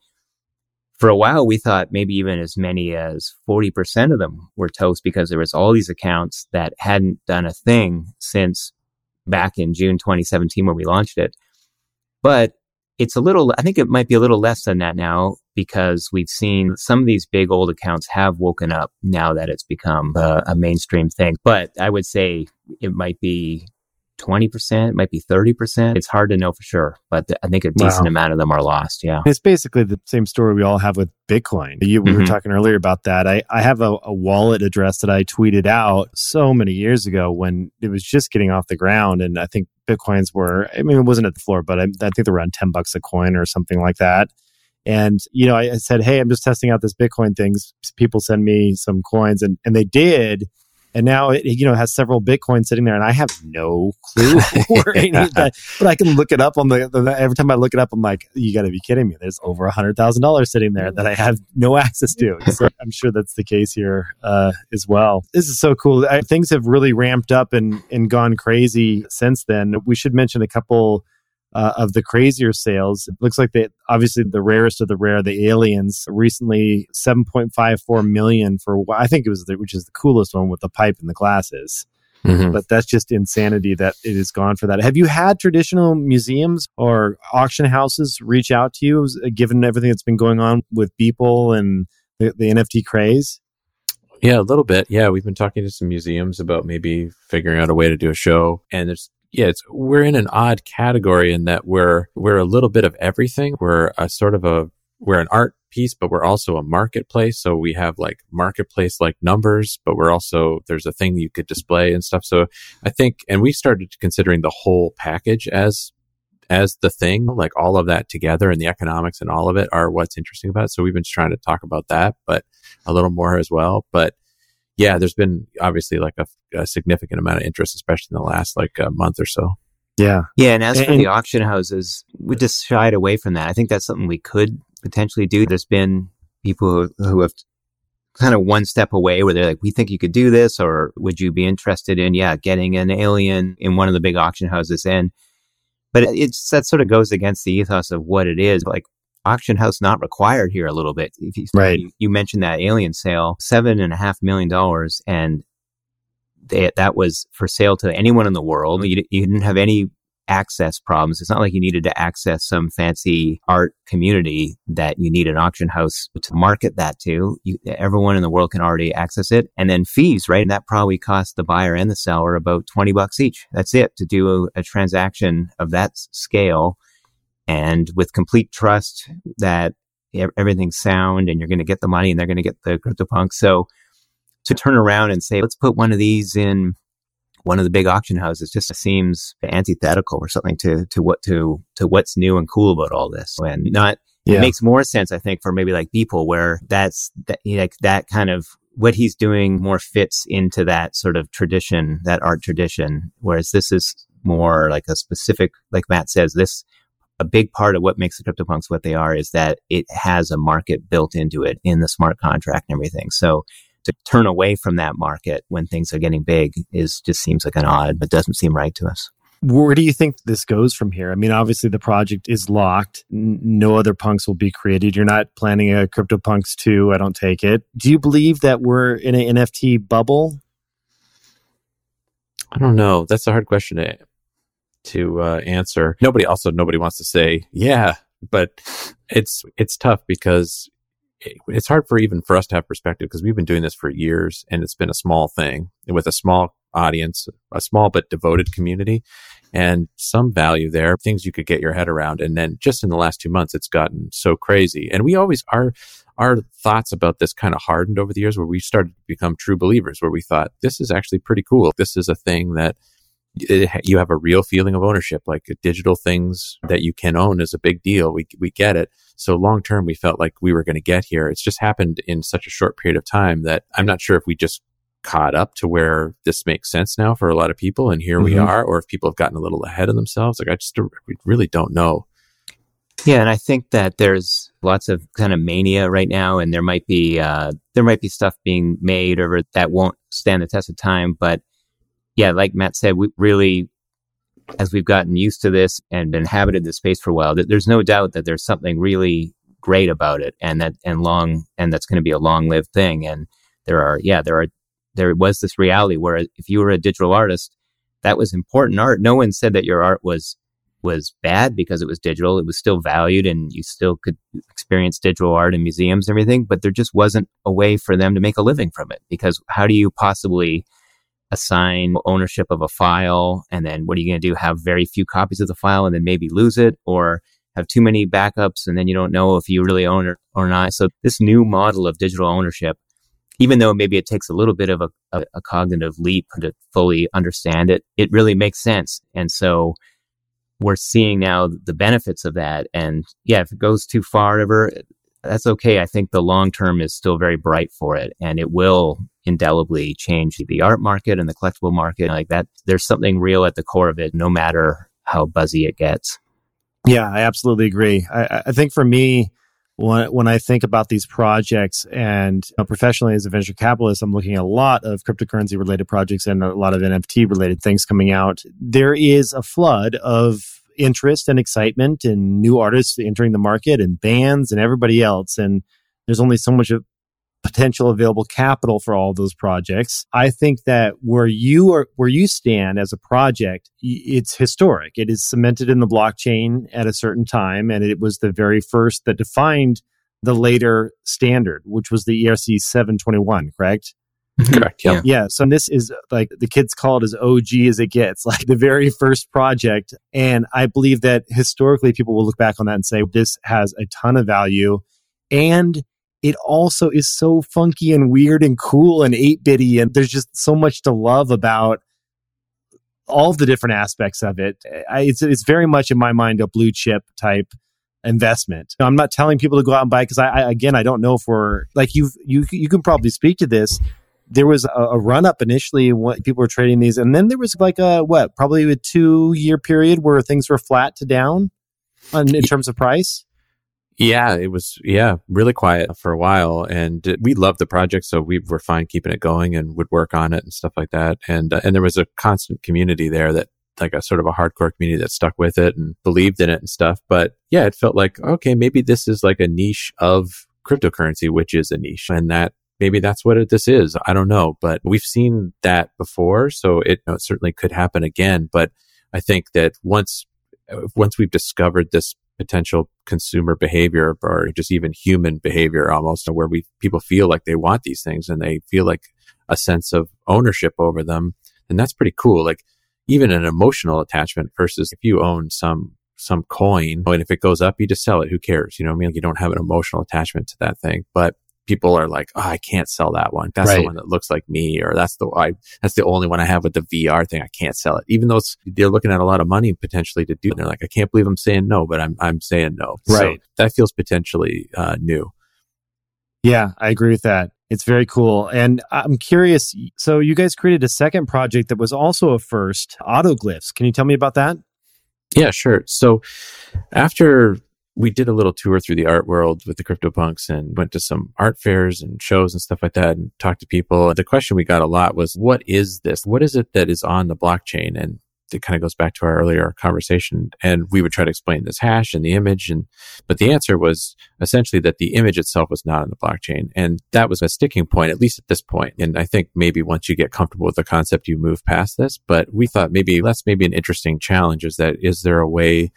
for a while, we thought maybe even as many as 40% of them were toast because there was all these accounts that hadn't done a thing since back in June 2017 when we launched it. But it's a little, I think it might be a little less than that now because we've seen some of these big old accounts have woken up now that it's become a, a mainstream thing. But I would say it might be 20%, it might be 30%. It's hard to know for sure, but th- I think a decent Wow. amount of them are lost. Yeah. It's basically the same story we all have with Bitcoin. You, we were Mhm. talking earlier about that. I, I have a, a wallet address that I tweeted out so many years ago when it was just getting off the ground. And I think Bitcoins were, I mean, it wasn't at the floor, but I, I think they were around 10 bucks a coin or something like that. And, you know, I, I said, Hey, I'm just testing out this Bitcoin things. People send me some coins and, and they did. And now it, you know, has several Bitcoins sitting there and I have no clue where any of that but I can look it up on the, the every time I look it up, I'm like, you got to be kidding me. There's over a hundred thousand dollars sitting there that I have no access to. So I'm sure that's the case here uh, as well. This is so cool. I, things have really ramped up and and gone crazy since then. We should mention a couple. Uh, of the crazier sales, it looks like they obviously the rarest of the rare, the aliens, recently 7.54 million for what I think it was, the, which is the coolest one with the pipe and the glasses Mhm. but that's just insanity that it is gone for that. Have you had traditional museums or auction houses reach out to you, given everything that's been going on with Beeple and the, the NFT craze? Yeah, a little bit. Yeah, we've been talking to some museums about maybe figuring out a way to do a show. And it's yeah, it's we're in an odd category in that we're we're a little bit of everything. We're a sort of a we're an art piece, but we're also a marketplace. So we have like marketplace like numbers, but we're also there's a thing you could display and stuff. So I think and we started considering the whole package as as the thing, like all of that together and the economics and all of it are what's interesting about it. So we've been trying to talk about that, but a little more as well. But yeah, there's been obviously like a, a significant amount of interest, especially in the last like a month or so. Yeah. Yeah, and as for the auction houses, we just shied away from that. I think that's something we could potentially do. There's been people who, who have kind of one step away where they're like, we think you could do this, or would you be interested in, yeah, getting an alien in one of the big auction houses? And, but it's, that sort of goes against the ethos of what it is. Like, auction house not required here a little bit. If you, Right. you, you mentioned that alien sale, seven and a half million dollars, and they, that was for sale to anyone in the world. You, you didn't have any access problems. It's not like you needed to access some fancy art community that you need an auction house to market that to. You, everyone in the world can already access it. And then fees, right? And that probably cost the buyer and the seller about 20 bucks each. That's it to do a, a transaction of that scale and with complete trust that everything's sound and you're going to get the money and they're going to get the CryptoPunk. So to turn around and say, let's put one of these in one of the big auction houses just seems antithetical or something to, to what, to, to what's new and cool about all this and not, yeah. it makes more sense, I think, for maybe like people where that's that, like that kind of what he's doing more fits into that sort of tradition, that art tradition. Whereas this is more like a specific, like Matt says, this a big part of what makes the CryptoPunks what they are is that it has a market built into it in the smart contract and everything. So to turn away from that market when things are getting big is just seems like an odd, but doesn't seem right to us. Where do you think this goes from here? I mean, obviously the project is locked. No other punks will be created. You're not planning a CryptoPunks 2. I don't take it. Do you believe that we're in an NFT bubble? I don't know. That's a hard question to to uh, answer. Nobody also nobody wants to say yeah, but it's it's tough because it's hard for even for us to have perspective because we've been doing this for years and it's been a small thing with a small audience, a small but devoted community and some value there, things you could get your head around. And then just in the last two months, it's gotten so crazy. And we always, our, our thoughts about this kind of hardened over the years where we started to become true believers, where we thought this is actually pretty cool. This is a thing that it, you have a real feeling of ownership, like digital things that you can own is a big deal. We, we get it. So long term, we felt like we were going to get here. It's just happened in such a short period of time that I'm not sure if we just caught up to where this makes sense now for a lot of people. And here mm-hmm. we are, or if people have gotten a little ahead of themselves. Like I just we really don't know. Yeah, and I think that there's lots of kind of mania right now, and there might be uh, there might be stuff being made over that won't stand the test of time, but yeah, like Matt said, we really, as we've gotten used to this and inhabited this space for a while, that there's no doubt that there's something really great about it and that, and long, and that's going to be a long lived thing. And there are, yeah, there are, there was this reality where if you were a digital artist, that was important art. No one said that your art was, was bad because it was digital. It was still valued and you still could experience digital art in museums and everything, but there just wasn't a way for them to make a living from it because how do you possibly assign ownership of a file and then what are you going to do? Have very few copies of the file and then maybe lose it or have too many backups and then you don't know if you really own it or not. So this new model of digital ownership even though maybe it takes a little bit of a, a, a cognitive leap to fully understand it it really makes sense. And so we're seeing now the benefits of that. And yeah if it goes too far ever that's okay. I think the long term is still very bright for it and it will indelibly change the art market and the collectible market. Like that, there's something real at the core of it, no matter how buzzy it gets. Yeah, I absolutely agree. I, I think for me, when, when I think about these projects and you know, professionally as a venture capitalist, I'm looking at a lot of cryptocurrency related projects and a lot of NFT related things coming out. There is a flood of interest and excitement and new artists entering the market and bands and everybody else. And there's only so much of potential available capital for all those projects. I think that where you are, where you stand as a project, it's historic. It is cemented in the blockchain at a certain time. And it was the very first that defined the later standard, which was the ERC 721, correct? Mm-hmm. Correct. Yeah. Yeah. So this is like the kids call it as OG as it gets, like the very first project. And I believe that historically people will look back on that and say, this has a ton of value. And it also is so funky and weird and cool and 8 bitty. And there's just so much to love about all the different aspects of it. I, it's, it's very much in my mind a blue chip type investment. I'm not telling people to go out and buy because I, I, again I don't know if we're like you you you can probably speak to this. There was a, a run up initially when people were trading these, and then there was like a what probably a two year period where things were flat to down on, in terms of price. Yeah, it was, yeah, really quiet for a while. And we loved the project. So we were fine keeping it going and would work on it and stuff like that. And, uh, and there was a constant community there that, like a sort of a hardcore community that stuck with it and believed in it and stuff. But yeah, it felt like, okay, maybe this is like a niche of cryptocurrency, which is a niche. And that maybe that's what it, this is. I don't know, but we've seen that before. So it, you know, it certainly could happen again. But I think that once, uh, once we've discovered this potential consumer behavior or just even human behavior almost where we people feel like they want these things and they feel like a sense of ownership over them and that's pretty cool like even an emotional attachment versus if you own some some coin. And if it goes up, you just sell it. Who cares? You know I mean? You don't have an emotional attachment to that thing. But people are like, oh, I can't sell that one. That's right. the one that looks like me, or that's the I that's the only one I have with the VR thing. I can't sell it, even though they're looking at a lot of money potentially to do. It. They're like, I can't believe I'm saying no, but I'm I'm saying no. Right. So that feels potentially uh, new. Yeah, I agree with that. It's very cool. And I'm curious. So you guys created a second project that was also a first, Autoglyphs. Can you tell me about that? Yeah, sure. So after we did a little tour through the art world with the CryptoPunks and went to some art fairs and shows and stuff like that and talked to people. The question we got a lot was, what is this? What is it that is on the blockchain? And it kind of goes back to our earlier conversation. And we would try to explain this hash and the image. And, but the answer was essentially that the image itself was not on the blockchain. And that was a sticking point, at least at this point. And I think maybe once you get comfortable with the concept, you move past this. But we thought maybe that's maybe an interesting challenge is that is there a way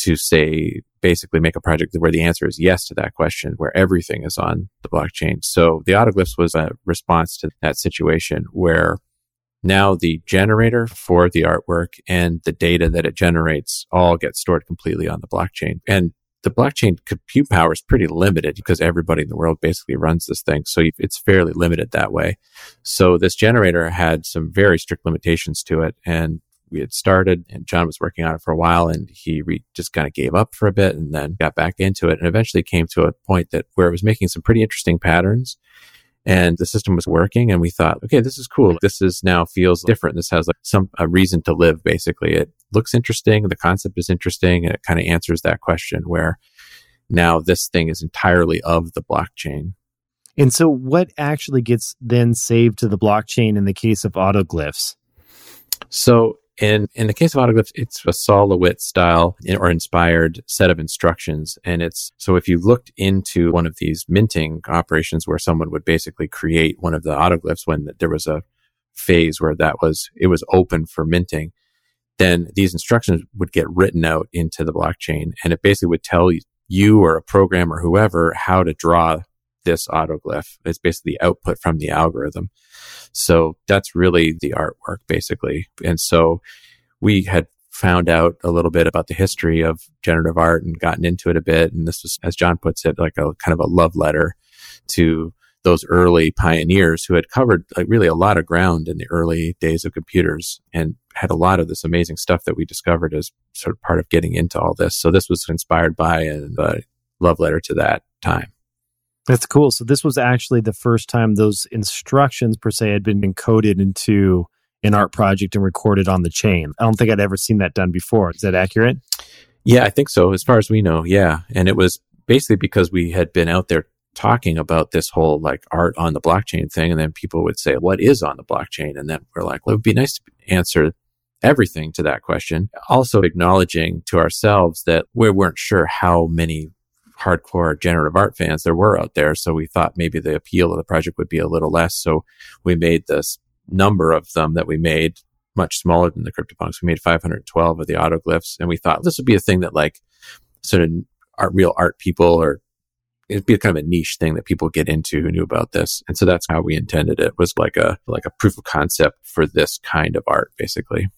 to say basically make a project where the answer is yes to that question, where everything is on the blockchain. So the autoglyphs was a response to that situation where now the generator for the artwork and the data that it generates all get stored completely on the blockchain. And the blockchain compute power is pretty limited because everybody in the world basically runs this thing. So it's fairly limited that way. So this generator had some very strict limitations to it. And we had started and John was working on it for a while and he re- just kind of gave up for a bit and then got back into it and eventually came to a point that where it was making some pretty interesting patterns and the system was working and we thought okay this is cool. This is now feels different. This has like some a reason to live basically. It looks interesting. The concept is interesting. And it kind of answers that question where now this thing is entirely of the blockchain. And so what actually gets then saved to the blockchain in the case of autoglyphs? So in in the case of autoglyphs, it's a Sol LeWitt style or inspired set of instructions. And it's so if you looked into one of these minting operations where someone would basically create one of the autoglyphs when there was a phase where that was it was open for minting, then these instructions would get written out into the blockchain and it basically would tell you or a program or whoever how to draw this autoglyph. It's basically the output from the algorithm. So that's really the artwork, basically. And so we had found out a little bit about the history of generative art and gotten into it a bit. And this was, as John puts it, like a kind of a love letter to those early pioneers who had covered like really a lot of ground in the early days of computers and had a lot of this amazing stuff that we discovered as sort of part of getting into all this. So this was inspired by and a love letter to that time. That's cool. So this was actually the first time those instructions per se had been encoded into an art project and recorded on the chain. I don't think I'd ever seen that done before. Is that accurate? Yeah, I think so. As far as we know, yeah. And it was basically because we had been out there talking about this whole like art on the blockchain thing. And then people would say, what is on the blockchain? And then we're like, well, it would be nice to answer everything to that question. Also acknowledging to ourselves that we weren't sure how many hardcore generative art fans there were out there. So we thought maybe the appeal of the project would be a little less. So we made this number of them that we made much smaller than the CryptoPunks. We made 512 of the autoglyphs and we thought this would be a thing that like sort of art, real art people or it'd be kind of a niche thing that people get into who knew about this. And so that's how we intended it was like a, like a proof of concept for this kind of art, basically.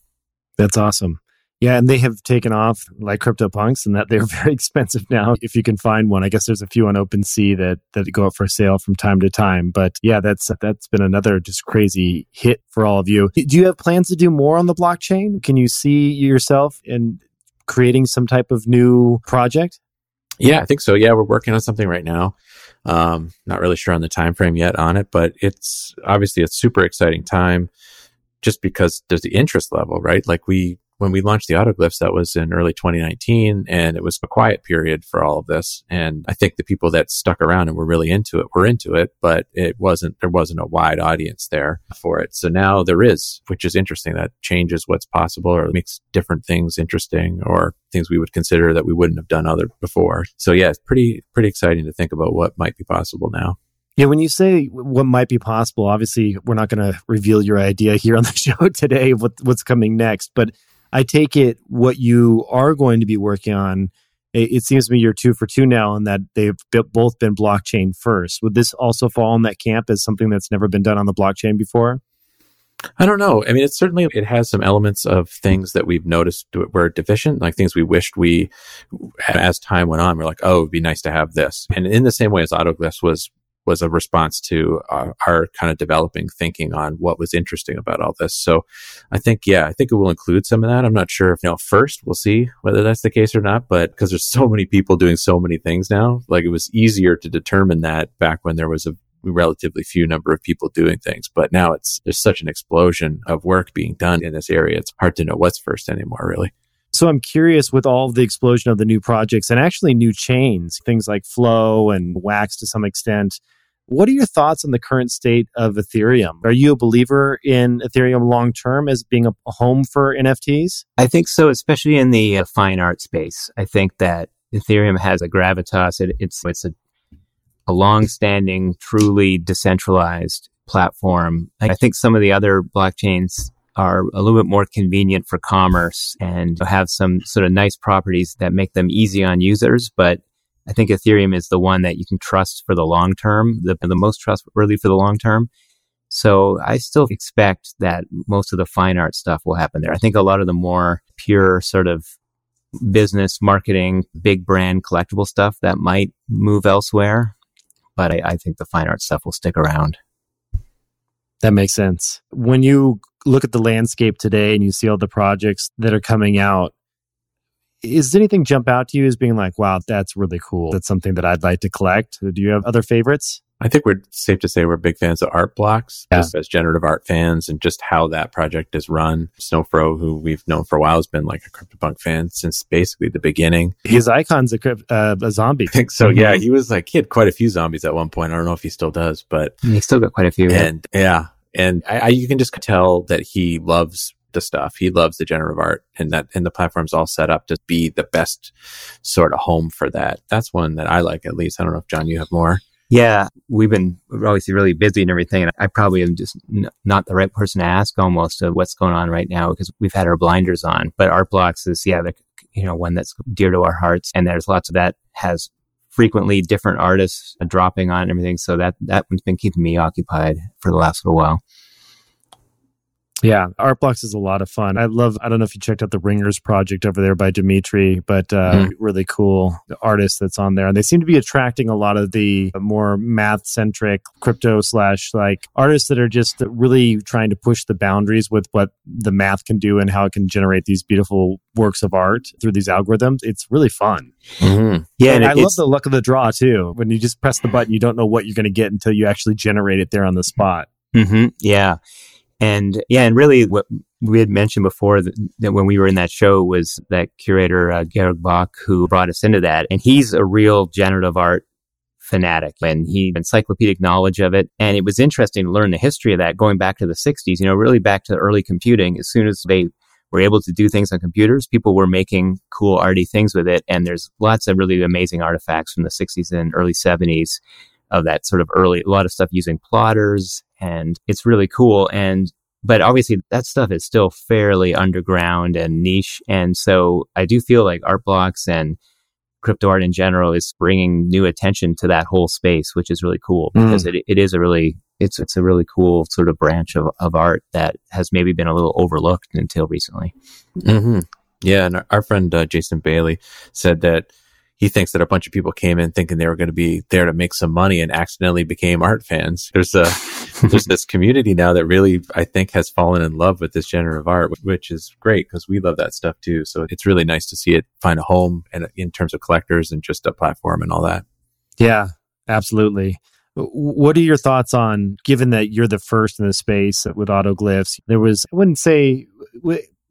That's awesome. Yeah, and they have taken off like CryptoPunks, and that they're very expensive now. If you can find one, I guess there's a few on OpenSea that that go up for sale from time to time. But yeah, that's that's been another just crazy hit for all of you. Do you have plans to do more on the blockchain? Can you see yourself in creating some type of new project? Yeah, I think so. Yeah, we're working on something right now. Um, not really sure on the time frame yet on it, but it's obviously a super exciting time just because there's the interest level, right? Like we when we launched the autoglyphs, that was in early 2019, and it was a quiet period for all of this. And I think the people that stuck around and were really into it were into it, but it wasn't, there wasn't a wide audience there for it. So now there is, which is interesting. That changes what's possible or makes different things interesting or things we would consider that we wouldn't have done other before. So yeah, it's pretty, pretty exciting to think about what might be possible now. Yeah, when you say what might be possible, obviously we're not going to reveal your idea here on the show today. What, what's coming next, but I take it what you are going to be working on. It, it seems to me you're two for two now, and that they've both been blockchain first. Would this also fall in that camp as something that's never been done on the blockchain before? I don't know. I mean, it's certainly, it has some elements of things that we've noticed were deficient, like things we wished we, as time went on, we're like, oh, it'd be nice to have this. And in the same way as Autoglyphs was, was a response to our, our, kind of developing thinking on what was interesting about all this. So I think, yeah, I think it will include some of that. I'm not sure if, you know, first we'll see whether that's the case or not, but because there's so many people doing so many things now, like it was easier to determine that back when there was a relatively few number of people doing things. But now it's, there's such an explosion of work being done in this area. It's hard to know what's first anymore, really. So I'm curious with all the explosion of the new projects and actually new chains, things like Flow and Wax to some extent. What are your thoughts on the current state of Ethereum? Are you a believer in Ethereum long term as being a home for NFTs? I think so, especially in the uh, fine art space. I think that Ethereum has a gravitas. It, it's it's a a long-standing, truly decentralized platform. I think some of the other blockchains are a little bit more convenient for commerce and have some sort of nice properties that make them easy on users. But I think Ethereum is the one that you can trust for the long term, the, the most trustworthy for the long term. So I still expect that most of the fine art stuff will happen there. I think a lot of the more pure sort of business marketing, big brand collectible stuff that might move elsewhere but I, I think the fine art stuff will stick around. That makes sense. When you look at the landscape today and you see all the projects that are coming out, is anything jump out to you as being like, wow, that's really cool? That's something that I'd like to collect. Do you have other favorites? I think we're safe to say we're big fans of Art Blocks yeah. as, as, generative art fans and just how that project is run. Snowfro, who we've known for a while, has been like a CryptoPunk fan since basically the beginning. His icon's a, uh, a zombie. I think so. Mm-hmm. Yeah. He was like, he had quite a few zombies at one point. I don't know if he still does, but he still got quite a few. And yeah. And I, I, you can just tell that he loves the stuff. He loves the generative art and that, and the platform's all set up to be the best sort of home for that. That's one that I like at least. I don't know if John, you have more. Yeah, we've been obviously really busy and everything. And I probably am just n- not the right person to ask almost of what's going on right now because we've had our blinders on. But Art Blocks is, yeah, you know, one that's dear to our hearts. And there's lots of that has frequently different artists dropping on everything. So that, that one's been keeping me occupied for the last little while. Yeah, Artblocks is a lot of fun. I love, I don't know if you checked out the Ringers project over there by Dmitri, but uh, mm. really cool artist that's on there. And they seem to be attracting a lot of the more math centric crypto slash like artists that are just really trying to push the boundaries with what the math can do and how it can generate these beautiful works of art through these algorithms. It's really fun. Mm-hmm. Yeah. And, and I love the luck of the draw too. When you just press the button, you don't know what you're going to get until you actually generate it there on the spot. Mm-hmm. Yeah. And yeah, and really what we had mentioned before that, that when we were in that show was that curator, uh, Georg Bak, who brought us into that. And he's a real generative art fanatic and he encyclopedic knowledge of it. And it was interesting to learn the history of that going back to the 60s, you know, really back to early computing. As soon as they were able to do things on computers, people were making cool arty things with it. And there's lots of really amazing artifacts from the 60s and early 70s of that sort of early, a lot of stuff using plotters and it's really cool. And, but obviously that stuff is still fairly underground and niche. And so I do feel like art blocks and crypto art in general is bringing new attention to that whole space, which is really cool mm. because mm. it, it is a really, it's, it's a really cool sort of branch of, of art that has maybe been a little overlooked until recently. Mm-hmm. Yeah. And our, our friend, uh, Jason Bailey said that he thinks that a bunch of people came in thinking they were going to be there to make some money and accidentally became art fans. There's a, there's this community now that really, I think has fallen in love with this genre of art, which is great because we love that stuff too. So it's really nice to see it find a home and in terms of collectors and just a platform and all that. Yeah, absolutely. What are your thoughts on, given that you're the first in the space with autoglyphs? There was, I wouldn't say,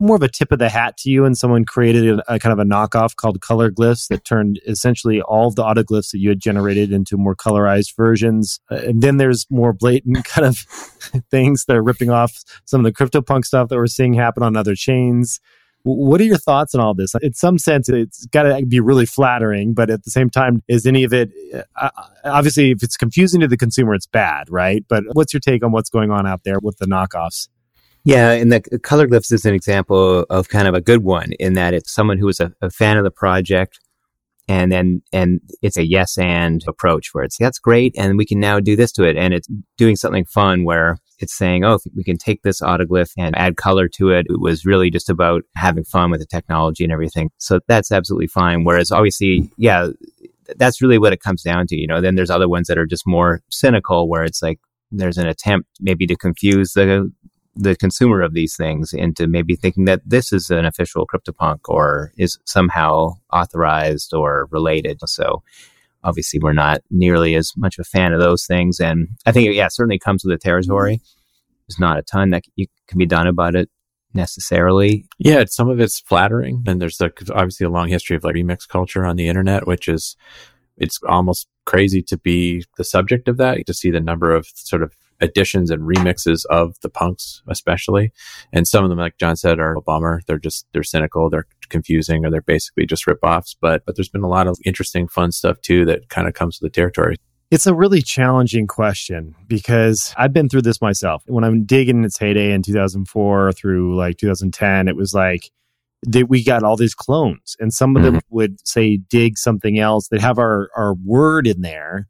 more of a tip of the hat to you and someone created a, a, kind of a knockoff called color glyphs that turned essentially all of the autoglyphs that you had generated into more colorized versions. Uh, and then there's more blatant kind of things that are ripping off some of the CryptoPunk stuff that we're seeing happen on other chains. What are your thoughts on all this? In some sense it's got to be really flattering but at the same time is any of it uh, obviously if it's confusing to the consumer it's bad right? But what's your take on what's going on out there with the knockoffs yeah, and the color glyphs is an example of kind of a good one in that it's someone who is a, a fan of the project and then and it's a yes and approach where it's that's great and we can now do this to it and it's doing something fun where it's saying, oh, we can take this autoglyph and add color to it. It was really just about having fun with the technology and everything. So that's absolutely fine. Whereas obviously, yeah, that's really what it comes down to. You know, then there's other ones that are just more cynical where it's like there's an attempt maybe to confuse the the consumer of these things into maybe thinking that this is an official CryptoPunk or is somehow authorized or related. So obviously we're not nearly as much a fan of those things. And I think, yeah, certainly comes with the territory. There's not a ton that you can be done about it necessarily. Yeah, some of it's flattering. And there's like obviously a long history of like remix culture on the internet, which is, it's almost crazy to be the subject of that, to see the number of sort of additions and remixes of the punks, especially. And some of them, like John said, are a bummer. They're just, they're cynical, they're confusing, or they're basically just ripoffs. But, but there's been a lot of interesting, fun stuff too that kind of comes with the territory. It's a really challenging question because I've been through this myself. When I'm digging its heyday in 2004 through like 2010, it was like, that we got all these clones and some of them mm-hmm. would say Digg something else. They'd have our, our word in there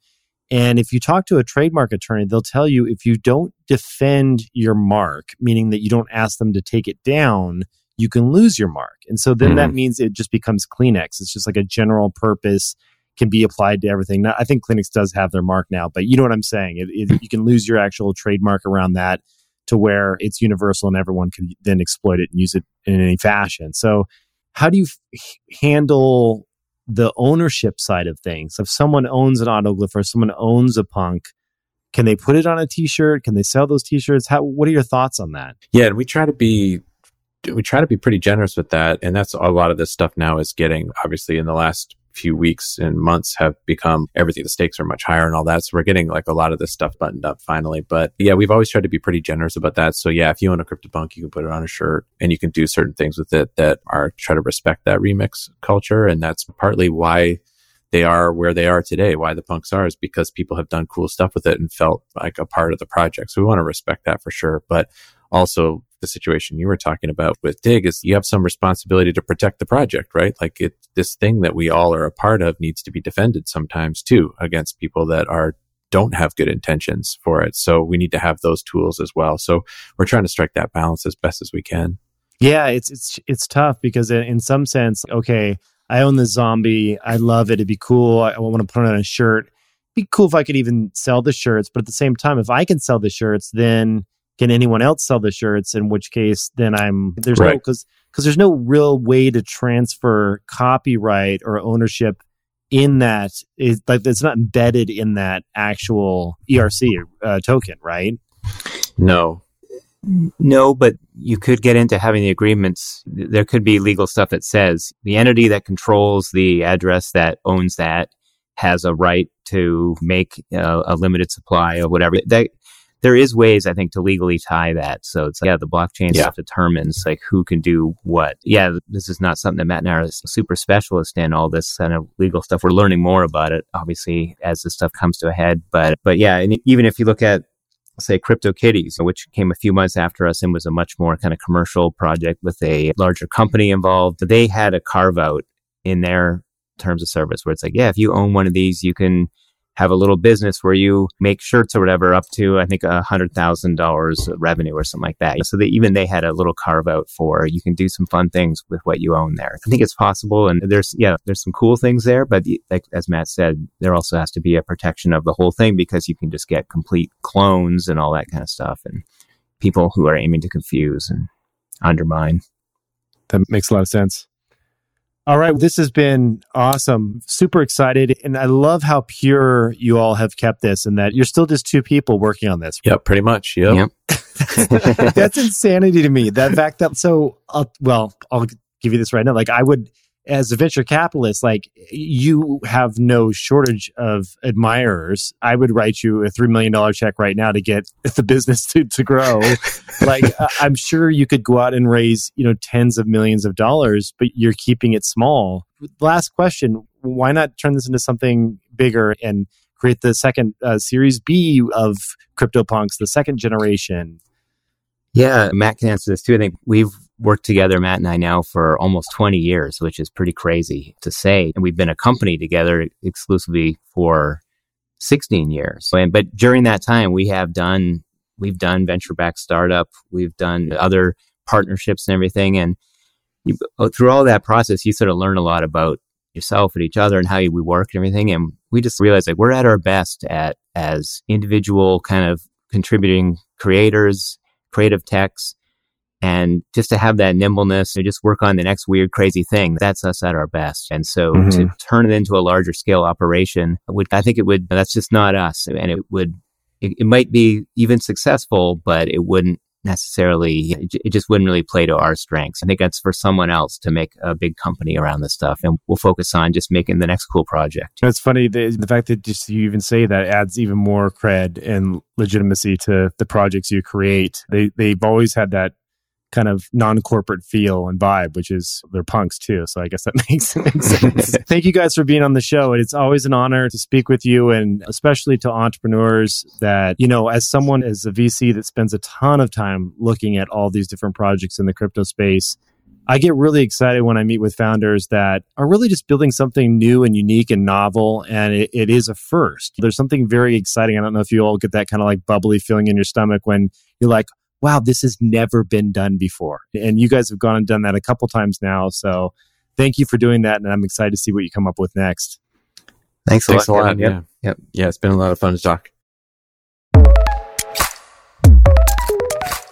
and if you talk to a trademark attorney, they'll tell you if you don't defend your mark, meaning that you don't ask them to take it down, you can lose your mark. And so then mm-hmm. that means it just becomes Kleenex. It's just like a general purpose can be applied to everything. Now, I think Kleenex does have their mark now, but you know what I'm saying? It, it, you can lose your actual trademark around that to where it's universal and everyone can then exploit it and use it in any fashion. So how do you f- handle the ownership side of things. If someone owns an autoglyph or someone owns a punk, can they put it on a t-shirt? Can they sell those t-shirts? How, what are your thoughts on that? Yeah, and we try to be we try to be pretty generous with that, and that's a lot of this stuff now is getting obviously in the last few weeks and months have become everything. The stakes are much higher and all that. So we're getting like a lot of this stuff buttoned up finally. But yeah, we've always tried to be pretty generous about that. So yeah, if you own a CryptoPunk, you can put it on a shirt and you can do certain things with it that are try to respect that remix culture. And that's partly why they are where they are today. Why the punks are is because people have done cool stuff with it and felt like a part of the project. So we want to respect that for sure. But also the situation you were talking about with Digg is you have some responsibility to protect the project, right? Like it, this thing that we all are a part of needs to be defended sometimes too against people that are don't have good intentions for it. So we need to have those tools as well. So we're trying to strike that balance as best as we can. Yeah, it's it's it's tough because in some sense, okay, I own this zombie. I love it. It'd be cool. I want to put on a shirt. Be cool if I could even sell the shirts. But at the same time, if I can sell the shirts, then can anyone else sell the shirts? In which case, then I'm there's right. no because because there's no real way to transfer copyright or ownership in that is like it's not embedded in that actual ERC uh, token, right? No. No, but you could get into having the agreements. There could be legal stuff that says the entity that controls the address that owns that has a right to make uh, a limited supply of whatever. That there is ways I think to legally tie that. So it's like, yeah, the blockchain yeah. stuff determines like who can do what. Yeah, this is not something that Matt and I are super specialist in all this kind of legal stuff. We're learning more about it, obviously, as this stuff comes to a head. But but yeah, and even if you look at say CryptoKitties, which came a few months after us and was a much more kind of commercial project with a larger company involved. They had a carve out in their terms of service where it's like, yeah, if you own one of these, you can have a little business where you make shirts or whatever up to I think a hundred thousand dollars revenue or something like that. So that even they had a little carve out for you can do some fun things with what you own there. I think it's possible, and there's yeah there's some cool things there, but like as Matt said, there also has to be a protection of the whole thing because you can just get complete clones and all that kind of stuff, and people who are aiming to confuse and undermine. That makes a lot of sense. All right. This has been awesome. Super excited. And I love how pure you all have kept this and that you're still just two people working on this. Yep. Pretty much. Yep. yep. That's insanity to me. That fact that, so, uh, well, I'll give you this right now. Like, I would, as a venture capitalist, like you have no shortage of admirers. I would write you a $3 million check right now to get the business to, to grow. like, I'm sure you could go out and raise, you know, tens of millions of dollars, but you're keeping it small. Last question. Why not turn this into something bigger and create the second uh, series B of CryptoPunks, the second generation? Yeah, uh, Matt can answer this too. I think we've worked together, Matt and I now for almost 20 years, which is pretty crazy to say. And we've been a company together exclusively for 16 years. And, but during that time, we have done we've done venture backed startup, we've done other partnerships and everything. And you, oh, through all that process, you sort of learn a lot about yourself and each other and how we work and everything. And we just realized like we're at our best at as individual kind of contributing creators, creative techs, and just to have that nimbleness to just work on the next weird, crazy thing. That's us at our best. And so mm-hmm. to turn it into a larger scale operation would, I think it would, that's just not us. And it would, it, it might be even successful, but it wouldn't necessarily it just wouldn't really play to our strengths. I think that's for someone else to make a big company around this stuff, and we'll focus on just making the next cool project. It's funny the, the fact that just you even say that adds even more cred and legitimacy to the projects you create. They they've always had that kind of non-corporate feel and vibe, which is they're punks too. So I guess that makes, makes sense. Thank you guys for being on the show. It's always an honor to speak with you and especially to entrepreneurs that, you know, as someone as a VC that spends a ton of time looking at all these different projects in the crypto space, I get really excited when I meet with founders that are really just building something new and unique and novel. And it, it is a first. There's something very exciting. I don't know if you all get that kind of like bubbly feeling in your stomach when you're like, wow, this has never been done before. And you guys have gone and done that a couple times now. So thank you for doing that. And I'm excited to see what you come up with next. Thanks a Thanks lot. A lot yep. Yeah. Yep. Yeah. It's been a lot of fun to talk.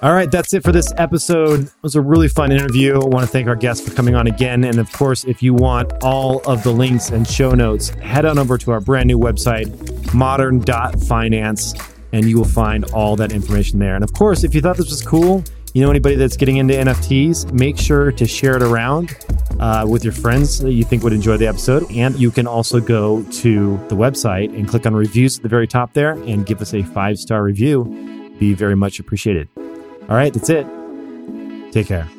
All right, that's it for this episode. It was a really fun interview. I want to thank our guests for coming on again. And of course, if you want all of the links and show notes, head on over to our brand new website, modern.finance and you will find all that information there. And of course, if you thought this was cool, you know anybody that's getting into NFTs, make sure to share it around uh, with your friends that you think would enjoy the episode. And you can also go to the website and click on reviews at the very top there and give us a five star review. Be very much appreciated. All right, that's it. Take care.